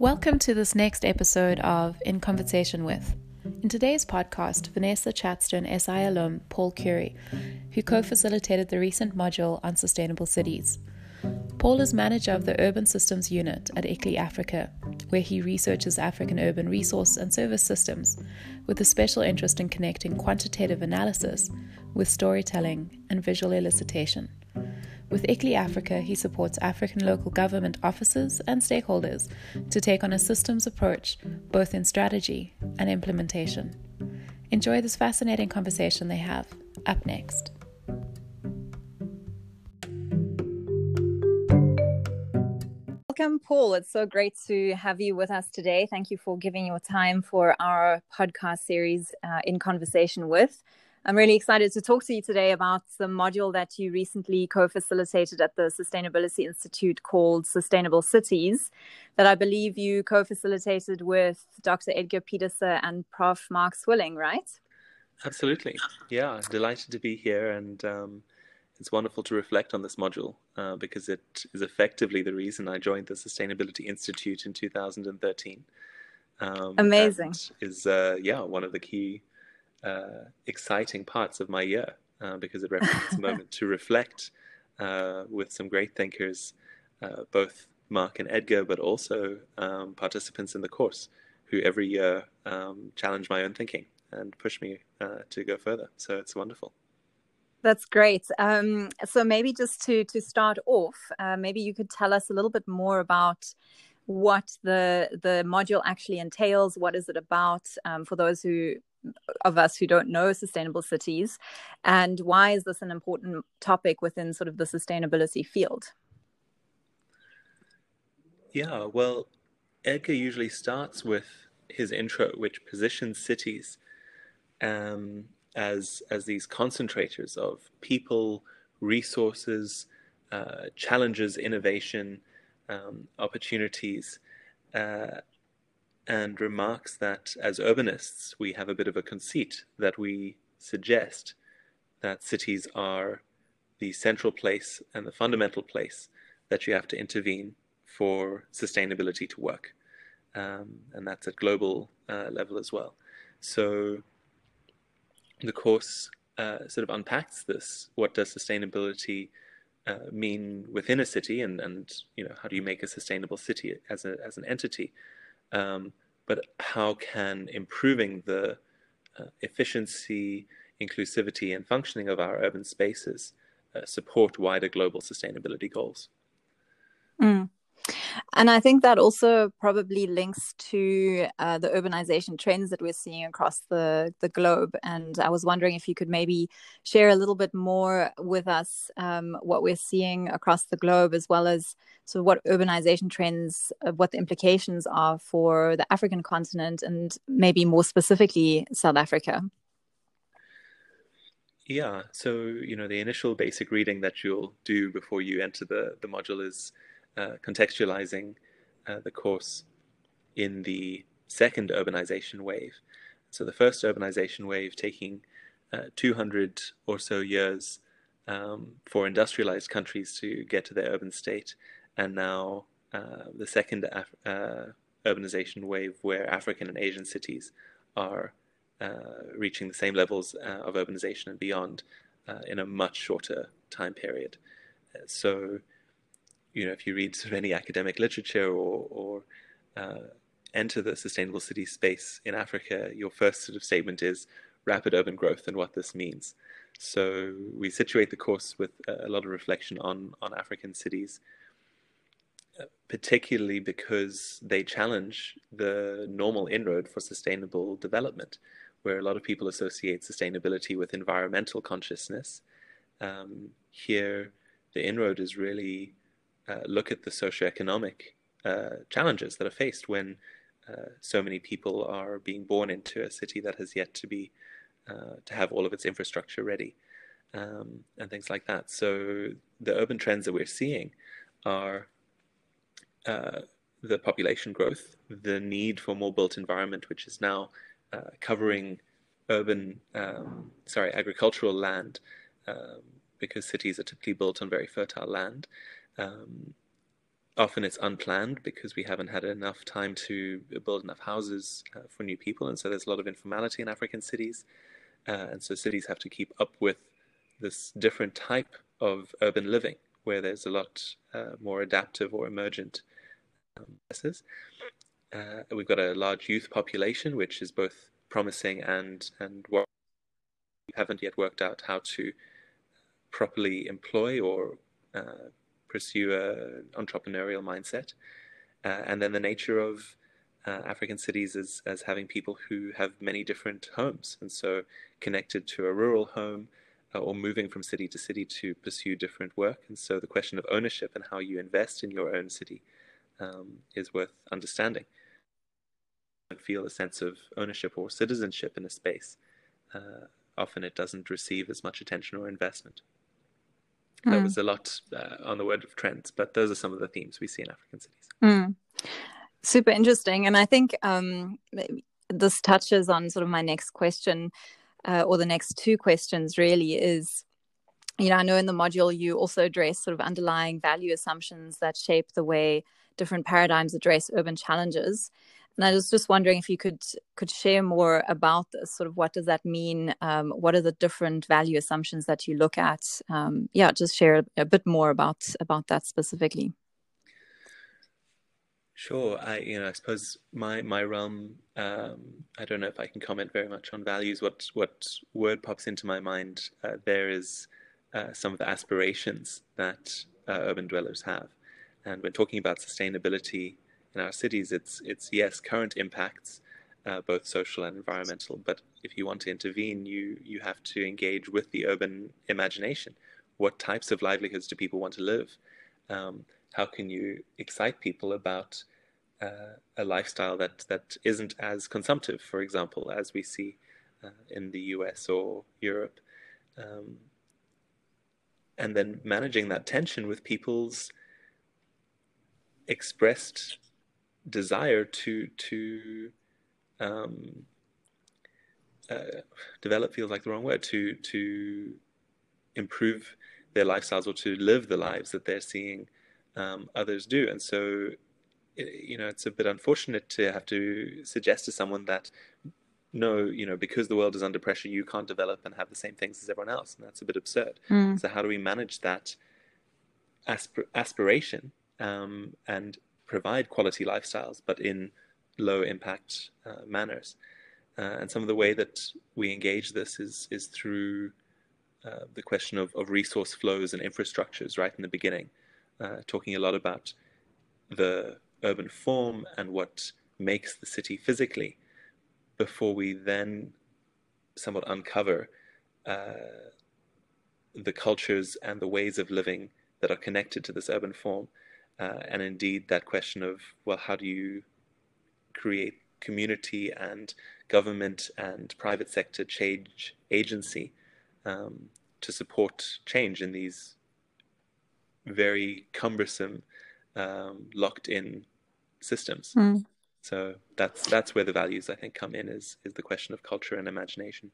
Welcome to this next episode of In Conversation with. In today's podcast, Vanessa chats to an SI alum, Paul Currie, who co facilitated the recent module on sustainable cities. Paul is manager of the Urban Systems Unit at ICLEI Africa, where he researches African urban resource and service systems, with a special interest in connecting quantitative analysis with storytelling and visual elicitation. With ICLEI Africa, he supports African local government officers and stakeholders to take on a systems approach both in strategy and implementation. Enjoy this fascinating conversation they have. Up next. Welcome, Paul. It's so great to have you with us today. Thank you for giving your time for our podcast series, uh, In Conversation with. I'm really excited to talk to you today about the module that you recently co facilitated at the Sustainability Institute called Sustainable Cities, that I believe you co facilitated with Dr. Edgar Pieterse and Prof. Mark Swilling, right? Absolutely. Yeah, delighted to be here. And um, it's wonderful to reflect on this module uh, because it is effectively the reason I joined the Sustainability Institute in 2013. Um, Amazing. Is, uh, yeah, one of the key uh, exciting parts of my year uh, because it represents a moment to reflect uh, with some great thinkers, uh, both Mark and Edgar, but also um, participants in the course who every year um, challenge my own thinking and push me uh, to go further. So it's wonderful. That's great. Um, so maybe just to to start off, uh, maybe you could tell us a little bit more about what the the module actually entails. What is it about um, for those who of us who don't know sustainable cities and why is this an important topic within sort of the sustainability field? Yeah well edgar usually starts with his intro which positions cities um, as as these concentrators of people resources uh, challenges innovation um, opportunities. Uh, and remarks that as urbanists, we have a bit of a conceit that we suggest that cities are the central place and the fundamental place that you have to intervene for sustainability to work. Um, and that's at global uh, level as well. So the course uh, sort of unpacks this. What does sustainability uh, mean within a city, and, and you know how do you make a sustainable city as a as an entity? Um, but how can improving the uh, efficiency, inclusivity, and functioning of our urban spaces uh, support wider global sustainability goals? Mm. And I think that also probably links to uh, the urbanization trends that we're seeing across the, the globe. And I was wondering if you could maybe share a little bit more with us um, what we're seeing across the globe, as well as sort of what urbanization trends, uh, what the implications are for the African continent, and maybe more specifically South Africa. Yeah, so you know the initial basic reading that you'll do before you enter the the module is contextualizing uh, the course in the second urbanization wave. So the first urbanization wave taking uh, 200 or so years um, for industrialized countries to get to their urban state, and now uh, the second Af- uh, urbanization wave where African and Asian cities are reaching the same levels of urbanization and beyond in a much shorter time period. so you know, if you read sort of any academic literature or, or uh, enter the sustainable city space in Africa, your first sort of statement is rapid urban growth and what this means. So we situate the course with a lot of reflection on on African cities, uh, particularly because they challenge the normal inroad for sustainable development, where a lot of people associate sustainability with environmental consciousness. Um, here, the inroad is really uh, look at the socioeconomic uh, challenges that are faced when uh, so many people are being born into a city that has yet to be uh, to have all of its infrastructure ready um, and things like that. So the urban trends that we're seeing are the population growth, the need for more built environment, which is now covering urban, um, sorry, agricultural land, um, because cities are typically built on very fertile land, um, often it's unplanned because we haven't had enough time to build enough houses uh, for new people, and so there's a lot of informality in African cities, uh, and so cities have to keep up with this different type of urban living where there's a lot uh, more adaptive or emergent um, uh, we've got a large youth population, which is both promising and and we haven't yet worked out how to properly employ or uh, pursue an entrepreneurial mindset. Uh, and then the nature of uh, African cities as, as having people who have many different homes, and so connected to a rural home uh, or moving from city to city to pursue different work. And so the question of ownership and how you invest in your own city um, is worth understanding. And feel a sense of ownership or citizenship in a space. Uh, often it doesn't receive as much attention or investment. Mm. That hmm. was a lot uh, on the word of trends, but those are some of the themes we see in African cities. Mm. Super interesting. And I think um, this touches on sort of my next question, uh, or the next two questions really is you know, I know in the module you also address sort of underlying value assumptions that shape the way different paradigms address urban challenges. And I was just wondering if you could could share more about this. Sort of what does that mean? Um, what are the different value assumptions that you look at? Um, yeah, just share a, bit more about about that specifically. Sure. I you know I suppose my my realm. Um, I don't know if I can comment very much on values. What what word pops into my mind uh, there is uh, some of the aspirations that uh, urban dwellers have, and when talking about sustainability in our cities, it's it's yes, current impacts, uh, both social and environmental. But if you want to intervene, you you have to engage with the urban imagination. What types of livelihoods do people want to live? Um, how can you excite people about uh, a lifestyle that that isn't as consumptive, for example, as we see uh, in the U.S. or Europe? Um, and then managing that tension with people's expressed desire to to um, uh, develop feels like the wrong word to to improve their lifestyles or to live the lives that they're seeing um, others do. And so you know it's a bit unfortunate to have to suggest to someone that no you know because the world is under pressure you can't develop and have the same things as everyone else. And that's a bit absurd. Mm. so how do we manage that aspir- aspiration um, and provide quality lifestyles, but in low impact uh, manners. Uh, and some of the way that we engage this is is through uh, the question of, of resource flows and infrastructures right in the beginning, uh, talking a lot about the urban form and what makes the city physically, before we then somewhat uncover uh, the cultures and the ways of living that are connected to this urban form uh, and indeed, that question of, well, how do you create community and government and private sector change agency um, to support change in these very cumbersome, um, locked in systems? Mm. So that's that's where the values I think come in is is the question of culture and imagination.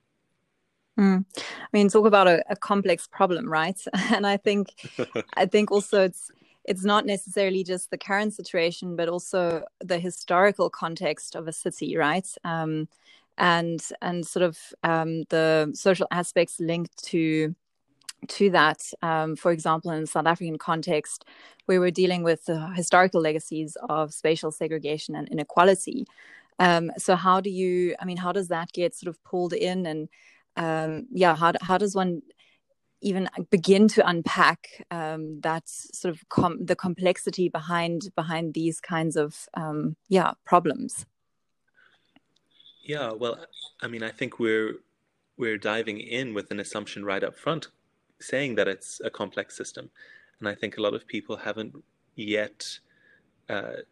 Mm. I mean, talk about a, a complex problem, right? And I think I think also it's it's not necessarily just the current situation, but also the historical context of a city, right? Um, and and sort of um, the social aspects linked to to that. Um, for example, in the South African context, we were dealing with the historical legacies of spatial segregation and inequality. Um, so, how do you? I mean, how does that get sort of pulled in? And um, yeah, how how does one even begin to unpack um, that sort of com- the complexity behind behind these kinds of um, yeah problems. Yeah, well, I mean, I think we're we're diving in with an assumption right up front, saying that it's a complex system, and I think a lot of people haven't yet uh,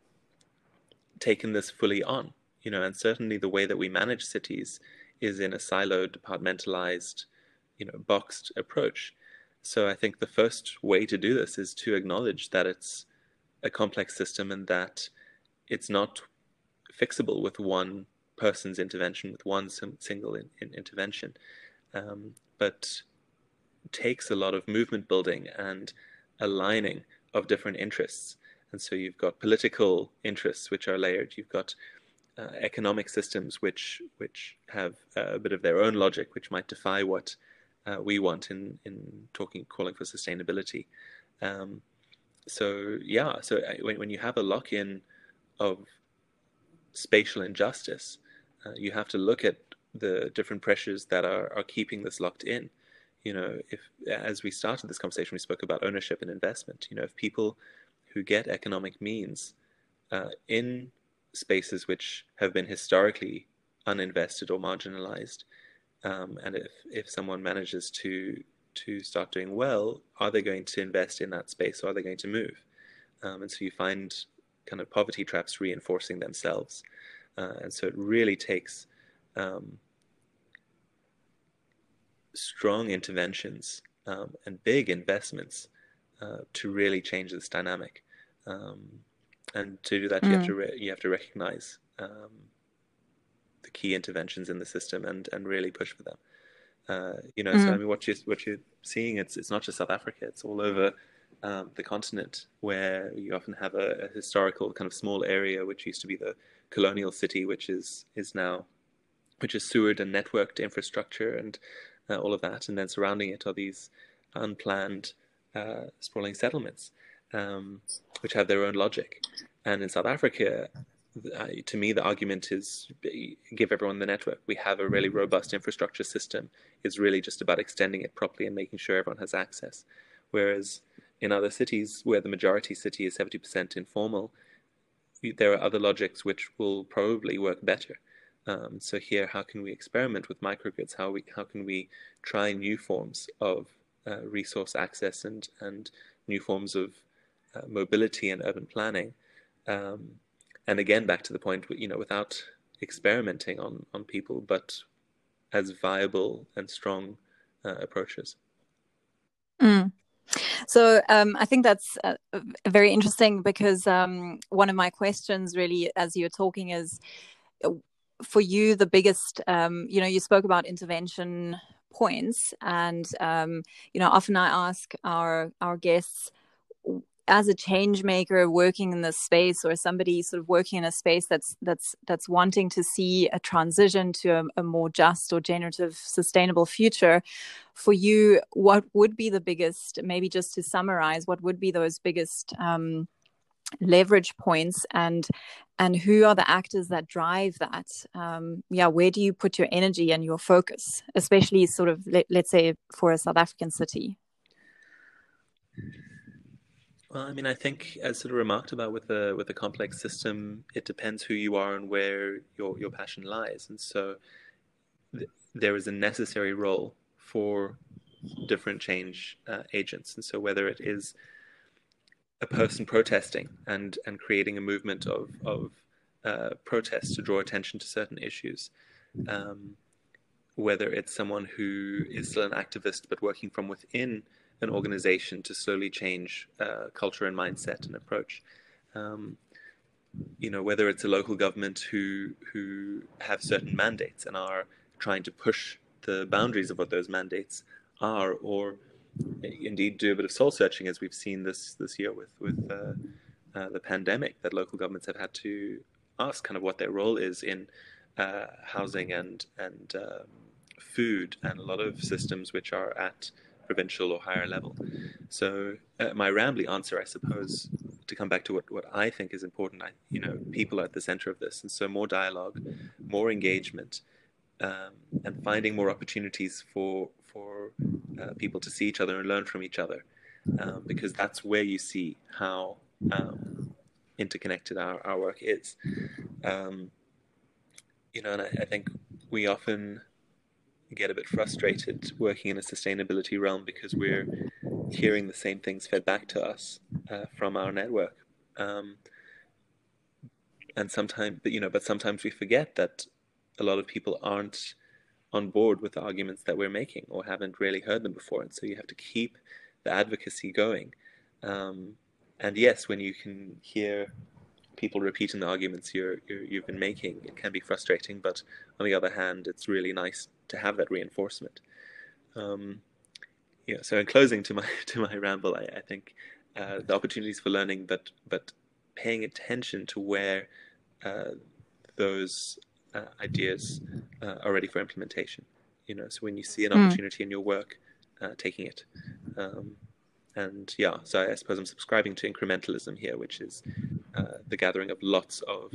taken this fully on. You know, and certainly the way that we manage cities is in a siloed, departmentalized you know boxed approach. So I think the first way to do this is to acknowledge that it's a complex system and that it's not fixable with one person's intervention, with one single in, in intervention, um, but takes a lot of movement building and aligning of different interests. and so you've got political interests which are layered. You've got uh, economic systems which which have a bit of their own logic, which might defy what uh, we want in in talking calling for sustainability. Um, so yeah, so uh, when when you have a lock in of spatial injustice, uh, you have to look at the different pressures that are are keeping this locked in. You know, if as we started this conversation, we spoke about ownership and investment. You know, if people who get economic means uh, in spaces which have been historically uninvested or marginalized. Um, and if, if someone manages to to start doing well, are they going to invest in that space or are they going to move? Um, and so you find kind of poverty traps reinforcing themselves. Uh, and so it really takes um, strong interventions um, and big investments uh, to really change this dynamic. Um, and to do that, mm. you have to mm. re- you have to recognize key interventions in the system and and really push for them. Uh, you know, mm. so I mean, what you what you're seeing, it's it's not just South Africa; it's all over um, the continent where you often have a, a, historical kind of small area which used to be the colonial city, which is is now which is sewered and networked infrastructure and uh, all of that, and then surrounding it are these unplanned uh, sprawling settlements um, which have their own logic. And in South Africa, uh, to me, the argument is give everyone the network. We have a really robust infrastructure system. It's really just about extending it properly and making sure everyone has access. Whereas in other cities, where the majority city is 70% informal, there are other logics which will probably work better. Um, so here, how can we experiment with microgrids? How we how can we try new forms of uh, resource access and and new forms of uh, mobility and urban planning. Um, and again, back to the point, you know, without experimenting on, on people, but as viable and strong uh, approaches. Mm. So um, I think that's uh, very interesting because um, one of my questions, really, as you're talking, is for you the biggest. Um, you know, you spoke about intervention points, and um, you know, often I ask our our guests as a change maker working in this space or somebody sort of working in a space that's that's that's wanting to see a transition to a, a, more just or generative sustainable future for you what would be the biggest maybe just to summarize what would be those biggest um, leverage points and and who are the actors that drive that? Um, yeah where do you put your energy and your focus especially sort of let, let's say for a south african city well, I mean, I think as sort of remarked about with the with the complex system, it depends who you are and where your your passion lies, and so th- there is a necessary role for different change uh, agents, and so whether it is a person protesting and and creating a movement of of uh, protest to draw attention to certain issues. Um, whether it's someone who is still an activist but working from within an organization to slowly change uh, culture and mindset and approach. Um, you know, whether it's a local government who who have certain mandates and are trying to push the boundaries of what those mandates are, or indeed do a bit of soul searching, as we've seen this this year with with uh, uh, the pandemic, that local governments have had to ask kind of what their role is in uh, housing and and um, food and a lot of systems which are at provincial or higher level. So uh, my rambly answer, I suppose, to come back to what, what I think is important, I, you know, people are at the center of this. And so more dialogue, more engagement, um, and finding more opportunities for, for uh, people to see each other and learn from each other. Um, because that's where you see how um, interconnected our, our work is. Um, you know, and I, I think we often get a bit frustrated working in a sustainability realm because we're hearing the same things fed back to us uh, from our network. Um, and sometimes, but you know, but sometimes we forget that a lot of people aren't on board with the arguments that we're making or haven't really heard them before, and so you have to keep the advocacy going. Um, and yes, when you can hear people repeating the arguments you have been making, it can be frustrating. But on the other hand, it's really nice to have that reinforcement. Um, yeah. So in closing to my to my ramble, I, I think uh, the opportunities for learning, but but paying attention to where uh, those uh, ideas uh, are ready for implementation. You know, so when you see an hmm. opportunity mm. in your work, uh, taking it. Um, and yeah, so I suppose I'm subscribing to incrementalism here, which is uh, the gathering of lots of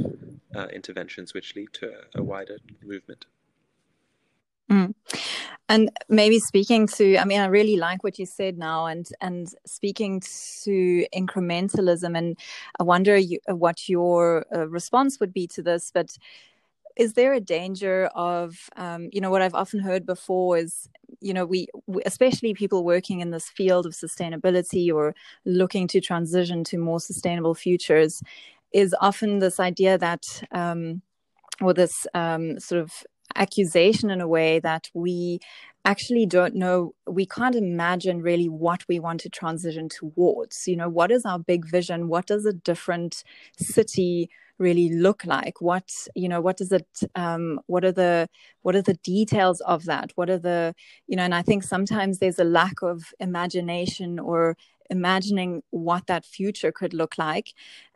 uh, interventions which lead to a, a wider movement. Mm. And maybe speaking to, I mean, I really like what you said now, and and speaking to incrementalism, and I wonder you, what your uh, response would be to this. But is there a danger of, um, you know, what I've often heard before is, you know, we, we, especially people working in this field of sustainability or looking to transition to more sustainable futures, is often this idea that. Um, or this um, sort of accusation in a way that we actually don't know we can't imagine really what we want to transition towards. You know what is our big vision? What does a different city really look like? What you know what does it um, what are the what are the details of that? What are the you know and i think sometimes there's a lack of imagination or imagining what that future could look like.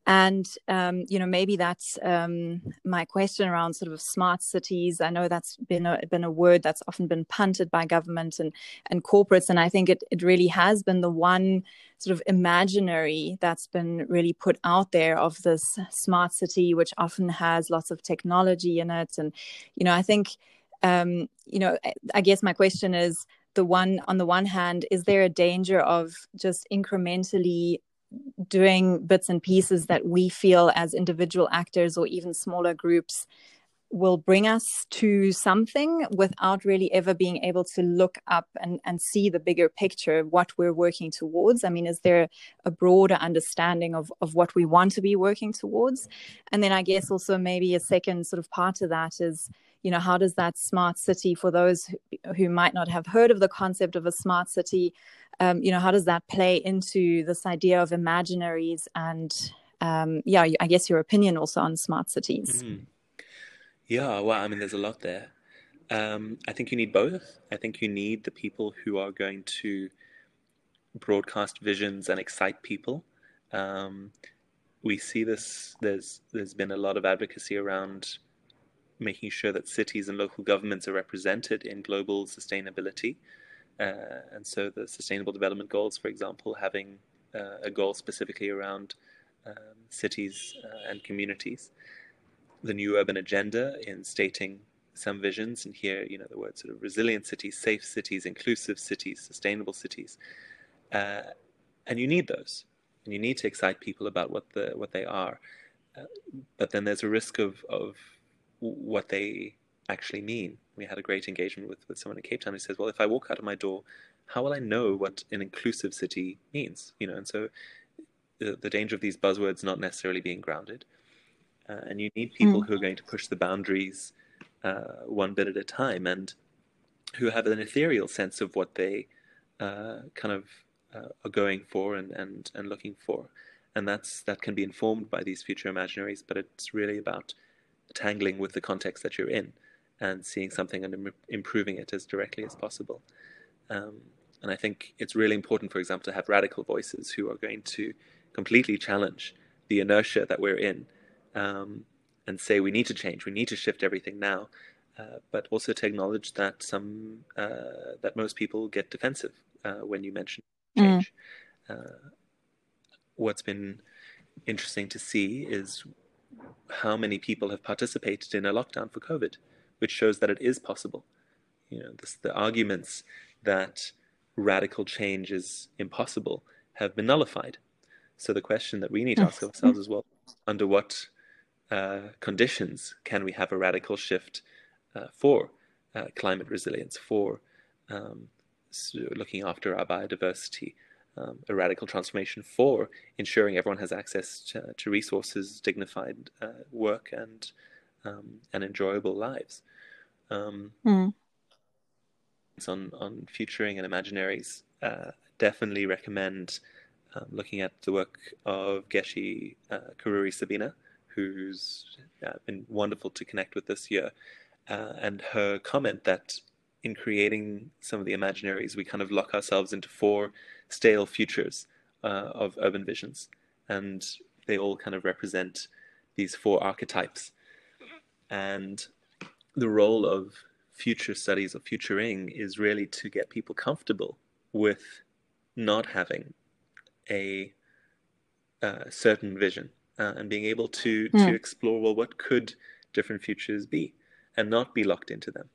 And um, you know maybe that's um, my question around sort of smart cities. I know that's been a, been a word that's often been punted by government and and corporates. And i think it, it really has been the one sort of imaginary that's been really put out there of this smart city which often has lots of technology in it. And you know i think um, you know i guess my question is the one on the one hand is there a danger of just incrementally doing bits and pieces that we feel as individual actors or even smaller groups will bring us to something without really ever being able to look up and, and see the bigger picture, of what we're working towards. I mean, is there a broader understanding of, of what we want to be working towards? And then I guess also maybe a second sort of part of that is, you know, how does that smart city, for those who, might not have heard of the concept of a smart city, um, you know, how does that play into this idea of imaginaries and, um, yeah, I guess your opinion also on smart cities? Mm. Yeah, well, I mean, there's a lot there. Um, I think you need both. I think you need the people who are going to broadcast visions and excite people. Um, we see this. There's there's been a lot of advocacy around making sure that cities and local governments are represented in global sustainability. Uh, and so the Sustainable Development Goals, for example, having uh, a goal specifically around um, cities uh, and communities. The New Urban Agenda in stating some visions, and here, you know, the words sort of resilient cities, safe cities, inclusive cities, sustainable cities. Uh, and you need those, and you need to excite people about what the what they are. Uh, but then there's a risk of of what they actually mean. We had a great engagement with, with someone in Cape Town who says, well, if I walk out of my door, how will I know what an inclusive city means? You know, and so the, the danger of these buzzwords not necessarily being grounded. Uh, and you need people mm. who are going to push the boundaries uh, one bit at a time and who have an ethereal sense of what they uh, kind of uh, are going for and, and, and looking for. And that's that can be informed by these future imaginaries, but it's really about tangling with the context that you're in and seeing something and Im- improving it as directly as possible. Um, and I think it's really important, for example, to have radical voices who are going to completely challenge the inertia that we're in um, and say we need to change, we need to shift everything now. Uh, but also to acknowledge that some uh, that most people get defensive uh, when you mention mm. change. Mm. what's been interesting to see is how many people have participated in a lockdown for COVID, which shows that it is possible. You know, this, the arguments that radical change is impossible have been nullified. So the question that we need to ask ourselves is, well, under what uh, conditions can we have a radical shift uh, for uh, climate resilience, for um, so looking after our biodiversity, um, a radical transformation for ensuring everyone has access to, to resources, dignified uh, work, and um, and enjoyable lives. Um, mm. On on futuring and imaginaries, uh, definitely recommend um, looking at the work of Geci uh, Karuri Sebina, who's uh, been wonderful to connect with this year, uh, and her comment that in creating some of the imaginaries, we kind of lock ourselves into four stale futures uh, of urban visions. And they all kind of represent these four archetypes. And the role of future studies of futuring is really to get people comfortable with not having a uh, certain vision uh, and being able to mm. to hmm. explore well what could different futures be and not be locked into them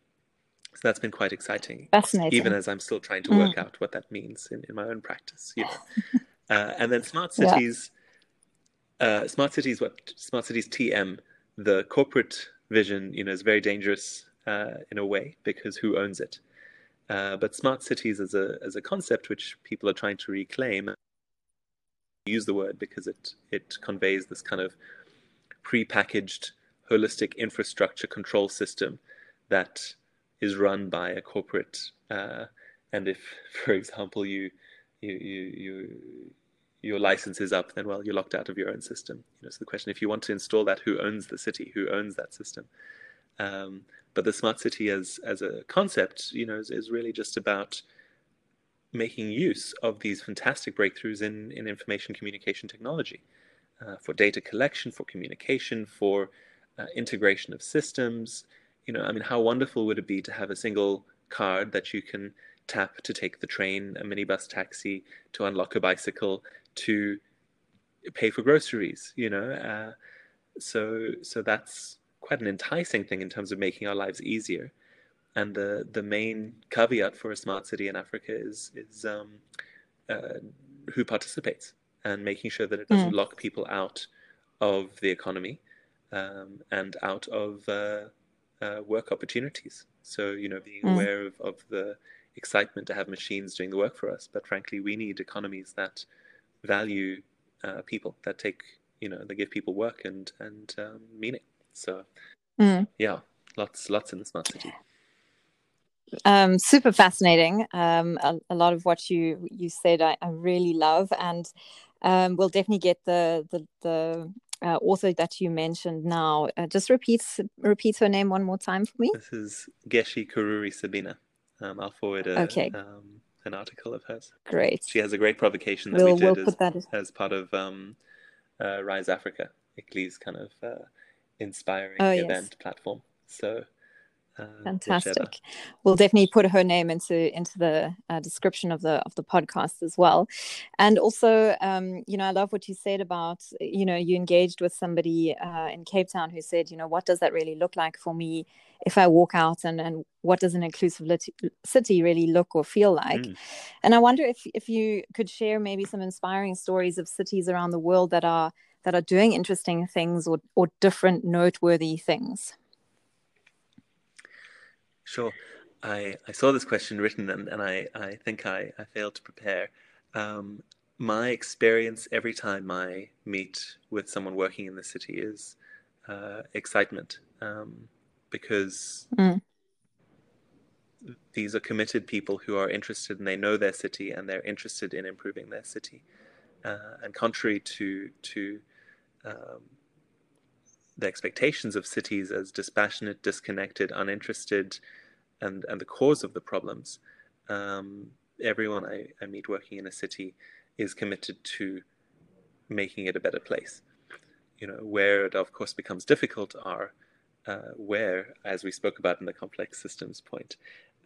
so that's been quite exciting Fascinating. even as i'm still trying to work mm. out what that means in, in my own practice you know uh, and then smart cities yeah. Uh, smart cities what smart cities tm the corporate vision you know is very dangerous uh, in a way because who owns it uh, but smart cities as a as a concept which people are trying to reclaim use the word because it it conveys this kind of pre-packaged holistic infrastructure control system that is run by a corporate uh, and if for example you you you, you your license is up, then well, you're locked out of your own system. You know, so the question, if you want to install that, who owns the city? Who owns that system? Um, but the smart city as as a concept, you know, is, is really just about making use of these fantastic breakthroughs in, in information communication technology uh, for data collection, for communication, for uh, integration of systems. You know, I mean, how wonderful would it be to have a single card that you can tap to take the train, a minibus taxi, to unlock a bicycle, to pay for groceries? You know, uh, so so that's quite an enticing thing in terms of making our lives easier. And the the main caveat for a smart city in Africa is is um, uh, who participates and making sure that it doesn't mm. lock people out of the economy um, and out of uh, uh, work opportunities. So you know, being mm. aware of, of the excitement to have machines doing the work for us, but frankly, we need economies that value uh, people, that take you know, that give people work and and um, meaning. So mm. yeah, lots lots in the smart city um, super fascinating. Um, a, a, lot of what you you said, I, I really love, and um, we'll definitely get the the, the uh, author that you mentioned now. Uh, just repeat repeat her name one more time for me. This is Geci Karuri Sebina. Um, I'll forward a, okay. Um, an article of hers. Great. She has a great provocation that we'll, we did we'll as, as, part of um, uh, Rise Africa, ICLEI's kind of uh, inspiring oh, event yes. platform. So uh, Fantastic. Whichever. We'll definitely put her name into into the uh, description of the of the podcast as well. And also, um, you know, I love what you said about you know you engaged with somebody uh, in Cape Town who said, you know, what does that really look like for me if I walk out, and and what does an inclusive city really look or feel like? Mm. And I wonder if if you could share maybe some inspiring stories of cities around the world that are that are doing interesting things or or different noteworthy things. Sure. I, I saw this question written and, and I, I think I, I failed to prepare. Um, my experience every time I meet with someone working in the city is uh, excitement um, because mm. these are committed people who are interested and they know their city and they're interested in improving their city. Uh, and contrary to to um, the expectations of cities as dispassionate, disconnected, uninterested, and and the cause of the problems. Um, everyone I, I meet working in a city is committed to making it a better place. You know, where it of course becomes difficult are uh, where, as we spoke about in the complex systems point,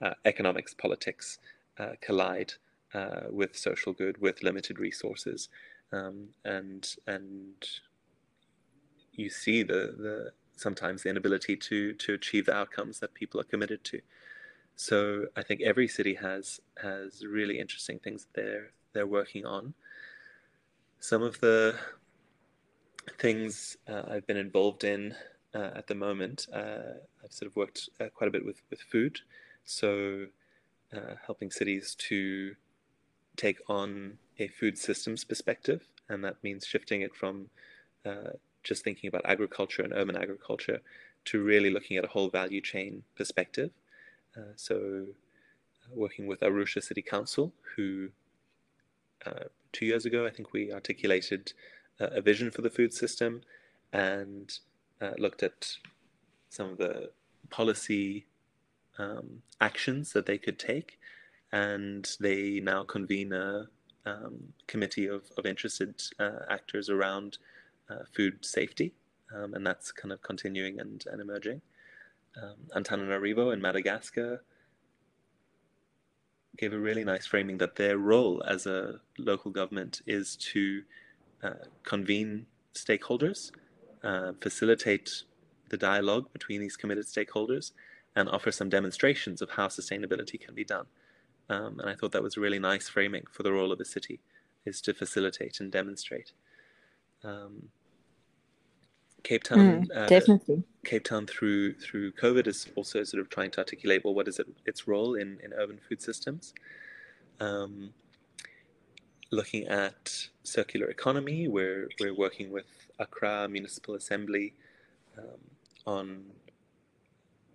uh, economics, politics uh, collide uh, with social good, with limited resources, um, and and you see the, the sometimes the inability to to achieve the outcomes that people are committed to. So I think every city has has really interesting things that they're they're working on. Some of the things uh, I've been involved in uh, at the moment, uh, I've sort of worked uh, quite a bit with with food, so uh, helping cities to take on a food systems perspective, and that means shifting it from uh, just thinking about agriculture and urban agriculture to really looking at a whole value chain perspective. Uh, so, uh, working with Arusha City Council, who uh, two years ago, I think we articulated a vision for the food system and looked at some of the policy um, actions that they could take. And they now convene a um, committee of, of interested uh, actors around uh, food safety, um, and that's kind of continuing and, and emerging. Um, Antananarivo in Madagascar gave a really nice framing that their role as a local government is to uh, convene stakeholders, uh, facilitate the dialogue between these committed stakeholders, and offer some demonstrations of how sustainability can be done. Um, and I thought that was a really nice framing for the role of a city, is to facilitate and demonstrate. Um, Cape Town, mm, definitely. Cape Town through through COVID is also sort of trying to articulate well, what is it, its role in in urban food systems. Um, looking at circular economy, we're we're working with Accra Municipal Assembly um, on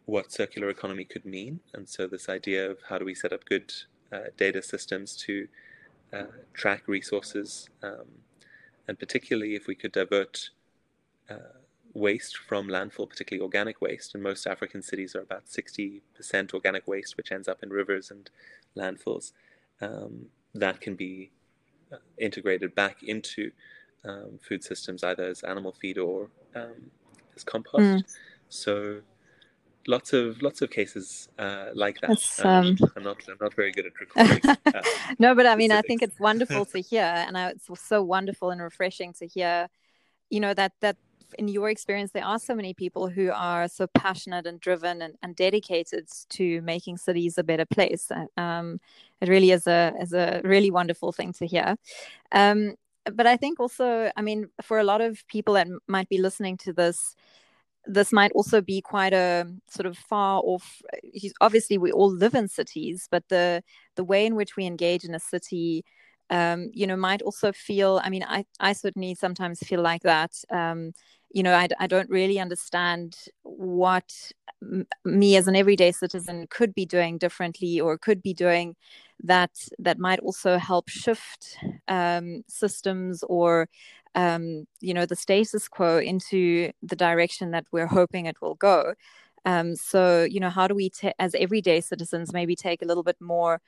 what circular economy could mean, and so this idea of how do we set up good uh, data systems to uh, track resources, um, and particularly if we could divert uh, waste from landfill, particularly organic waste. And most African cities are about 60% organic waste, which ends up in rivers and landfills. Um, that can be uh, integrated back into um, food systems, either as animal feed or um, as compost. Mm. So lots of lots of cases uh, like that. Um, I'm not I'm not very good at recording. Uh, no, but I mean, specifics. I think it's wonderful to hear, and I, it's so wonderful and refreshing to hear. You know that that in your experience, there are so many people who are so passionate and driven and, and dedicated to making cities a better place. Uh, um, it really is a is a really wonderful thing to hear. Um, but I think also, I mean, for a lot of people that might be listening to this, this might also be quite a sort of far off. Obviously, we all live in cities, but the the way in which we engage in a city um, you know, might also feel. I mean, I I certainly sometimes feel like that. Um, you know, I, I don't really understand what m- me as an everyday citizen could be doing differently or could be doing that that might also help shift um, systems or um, you know the status quo into the direction that we're hoping it will go. Um, so you know, how do we, ta- as everyday citizens, maybe take a little bit more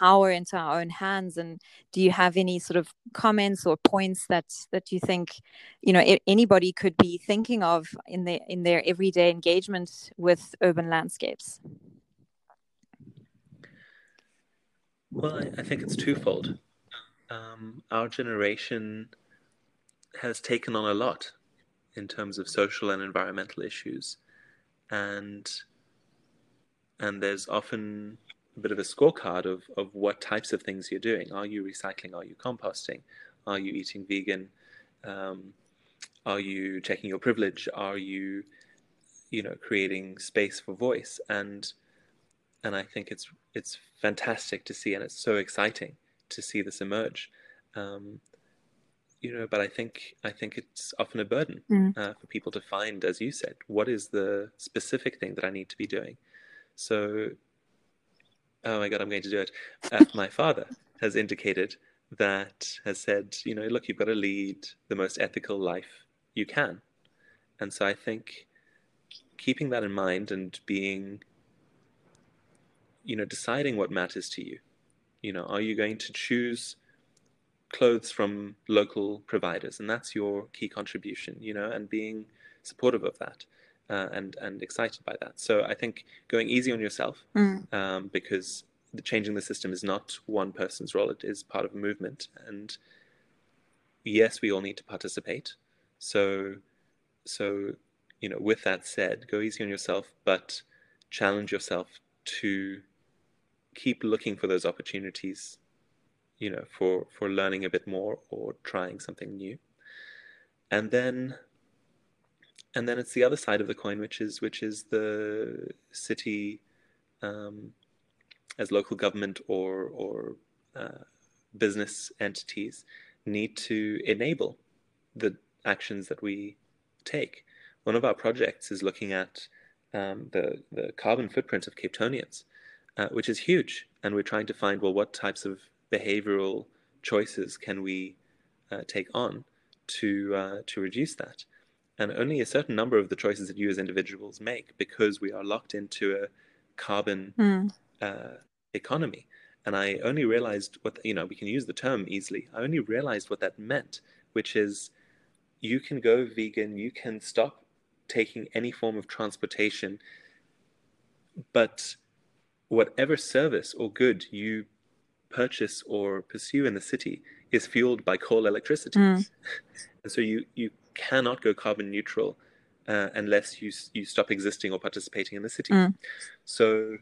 power into our own hands and do you have any sort of comments or points that that you think you know anybody could be thinking of in their in their everyday engagement with urban landscapes? Well i, I think it's twofold. Um, our generation has taken on a lot in terms of social and environmental issues and and there's often bit of a scorecard of, of what types of things you're doing. Are you recycling? Are you composting? Are you eating vegan? Um, are you checking your privilege? Are you, you know, creating space for voice? And and I think it's it's fantastic to see, and it's so exciting to see this emerge. Um, you know, but I think I think it's often a burden mm. uh, for people to find, as you said, what is the specific thing that I need to be doing. So oh my god, I'm going to do it. Uh, my father has indicated that has said, you know, look, you've got to lead the most ethical life you can. And so I think keeping that in mind and being, you know, deciding what matters to you. You know, are you going to choose clothes from local providers? And that's your key contribution, you know, and being supportive of that uh, and and excited by that. So I think going easy on yourself mm. um, because the changing the system is not one person's role; it is part of a movement. And yes, we all need to participate. So so you know, with that said, go easy on yourself, but challenge yourself to keep looking for those opportunities you know for for learning a bit more or trying something new and then and then it's the other side of the coin, which is which is the city um, as local government or or uh, business entities need to enable the actions that we take. One of our projects is looking at um, the the carbon footprint of Capetonians, uh, which is huge, and we're trying to find well what types of behavioral choices can we uh, take on to uh, to reduce that and only a certain number of the choices that you as individuals make because we are locked into a carbon mm. uh, economy. And I only realized what, you know, we can use the term easily. I only realized what that meant, which is you can go vegan, you can stop taking any form of transportation, but whatever service or good you purchase or pursue in the city is fueled by coal electricity. Mm. and so you, you cannot go carbon neutral uh, unless you you stop existing or participating in the city. Mm. So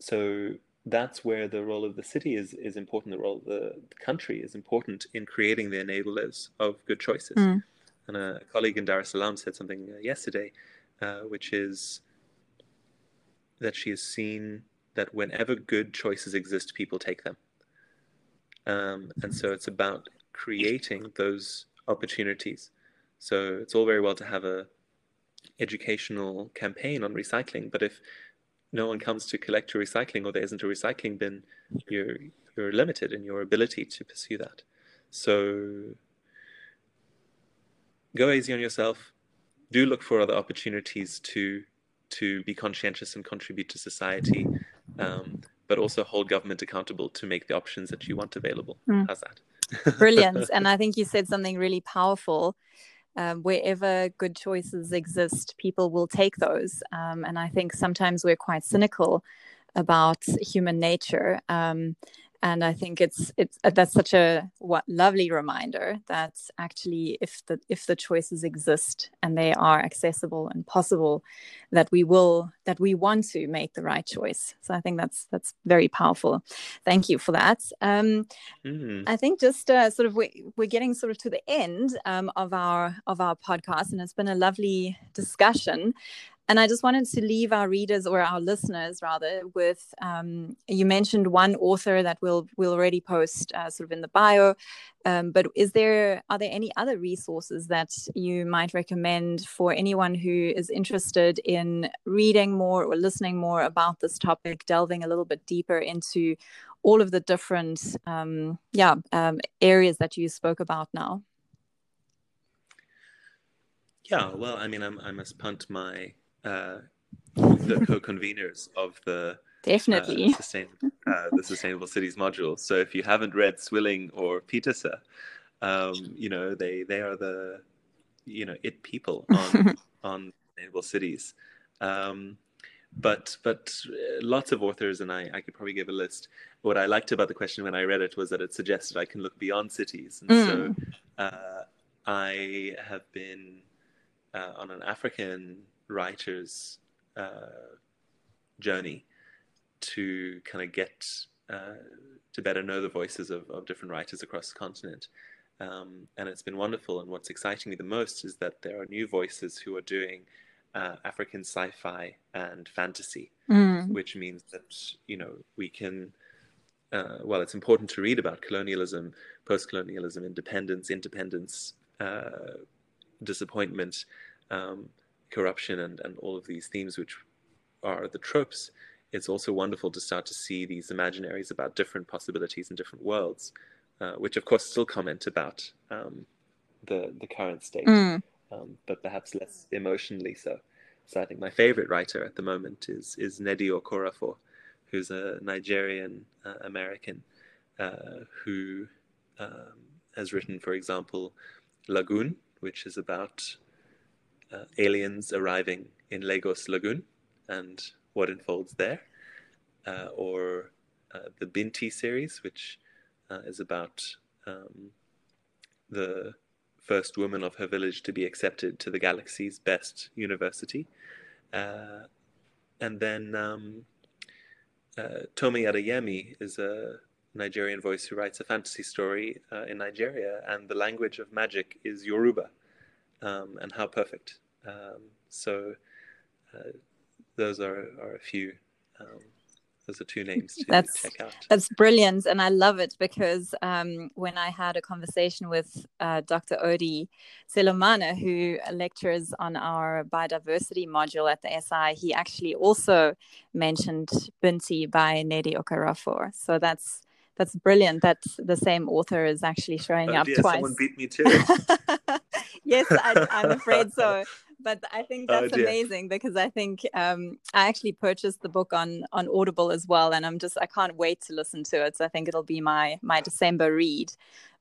so that's where the role of the city is is important. The role of the country is important in creating the enablers of good choices. Mm. And a colleague in Dar es Salaam said something uh, yesterday, uh, which is that she has seen that whenever good choices exist, people take them. Um, and so it's about creating those opportunities. So it's all very well to have a educational campaign on recycling, but if no one comes to collect your recycling or there isn't a recycling bin, you're you're limited in your ability to pursue that. So go easy on yourself. Do look for other opportunities to to be conscientious and contribute to society, um, but also hold government accountable to make the options that you want available. Mm. How's that? Brilliant. and I think you said something really powerful um, wherever good choices exist, people will take those. Um, and I think sometimes we're quite cynical about human nature. Um, and I think it's it's uh, that's such a what lovely reminder that actually if the if the choices exist and they are accessible and possible, that we will that we want to make the right choice. So I think that's that's very powerful. Thank you for that. Um, mm. I think just uh, sort of we, we're getting sort of to the end um, of our of our podcast, and it's been a lovely discussion. And I just wanted to leave our readers or our listeners rather with um, you mentioned one author that we'll we'll already post uh, sort of in the bio, um, but is there are there any other resources that you might recommend for anyone who is interested in reading more or listening more about this topic, delving a little bit deeper into all of the different um, yeah um, areas that you spoke about now? Yeah, well, I mean, I'm, I must punt my uh, the co-conveners of the definitely uh, sustain, uh, the sustainable cities module. So if you haven't read Swilling or Pieterse, um, you know they they are the you know it people on on sustainable cities. Um, but but uh, lots of authors, and I, I could probably give a list. What I liked about the question when I read it was that it suggested I can look beyond cities, and mm. so uh, I have been uh, on an African writer's uh, journey to kind of get uh, to better know the voices of, of different writers across the continent. Um, and it's been wonderful. And what's exciting me the most is that there are new voices who are doing uh, African sci-fi and fantasy, mm. which means that you know we can. Uh, well, it's important to read about colonialism, post-colonialism, independence, independence, uh, disappointment, um, corruption and, and all of these themes which are the tropes, it's also wonderful to start to see these imaginaries about different possibilities and different worlds, uh, which of course still comment about um, the the current state, mm. um, but perhaps less emotionally so. So I think my favorite writer at the moment is is Nnedi Okorafor, who's a Nigerian uh, American uh, who um, has written, for example, Lagoon, which is about uh, aliens arriving in Lagos Lagoon and what unfolds there, uh, or uh, the Binti series, which uh, is about um, the first woman of her village to be accepted to the galaxy's best university. Uh, and then um, uh, Tomi Adeyemi is a Nigerian voice who writes a fantasy story in Nigeria, and the language of magic is Yoruba um, and how perfect. Um, so uh, those are, are a few. Um, those are two names to that's, check out. That's brilliant, and I love it because um, when I had a conversation with uh, Dr. Odi Selomana, who lectures on our biodiversity module at the SI, he actually also mentioned Binti by Nnedi Okorafor. So that's that's brilliant that the same author is actually showing oh, up dear, twice. Someone beat me to it. yes, I, am afraid so. But I think oh, that's oh, amazing because I think um, I actually purchased the book on on Audible as well, and I'm just I can't wait to listen to it. So I think it'll be my my December read.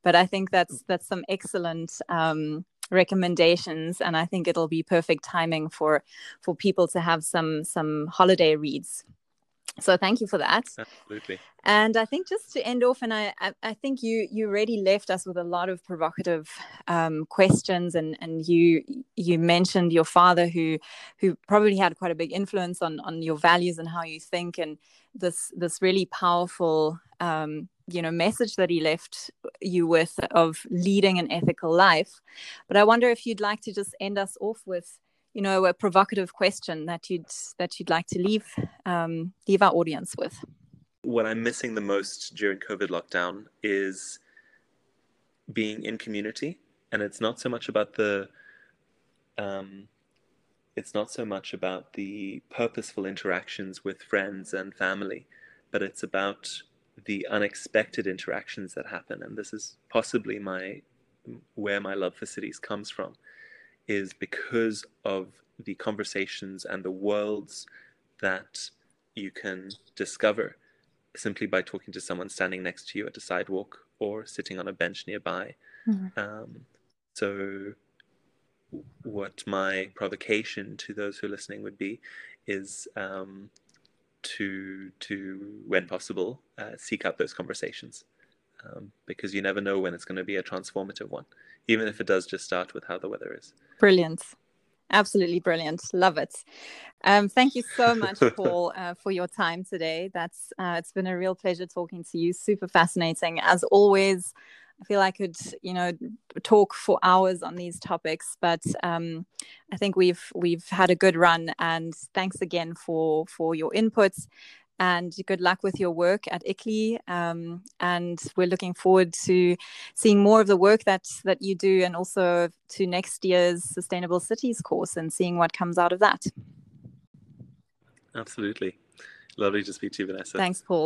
But I think that's that's some excellent um, recommendations, and I think it'll be perfect timing for for people to have some some holiday reads. So thank you for that. Absolutely. And I think just to end off, and I, I, I think you you already left us with a lot of provocative um, questions, and and you you mentioned your father who who probably had quite a big influence on on your values and how you think, and this this really powerful um, you know message that he left you with of leading an ethical life. But I wonder if you'd like to just end us off with you know a provocative question that you'd that you'd like to leave um, leave our audience with? What i'm missing the most during covid lockdown is being in community. And it's not so much about the um, it's not so much about the purposeful interactions with friends and family but it's about the unexpected interactions that happen. And this is possibly my where my love for cities comes from is because of the conversations and the worlds that you can discover simply by talking to someone standing next to you at a sidewalk or sitting on a bench nearby. Mm-hmm. Um, so, what my provocation to those who are listening would be is um, to to when possible uh, seek out those conversations um, because you never know when it's going to be a transformative one, even if it does just start with how the weather is. Brilliant. Absolutely brilliant. Love it. Um, thank you so much, Paul, uh, for your time today. That's uh, it's been a real pleasure talking to you. Super fascinating as always. I feel I could, you know, talk for hours on these topics, but um, I think we've we've had a good run. And thanks again for for your inputs and good luck with your work at ICLEI. Um, and we're looking forward to seeing more of the work that that you do, and also to next year's Sustainable Cities course and seeing what comes out of that. Absolutely, lovely to speak to you, Vanessa. Thanks, Paul.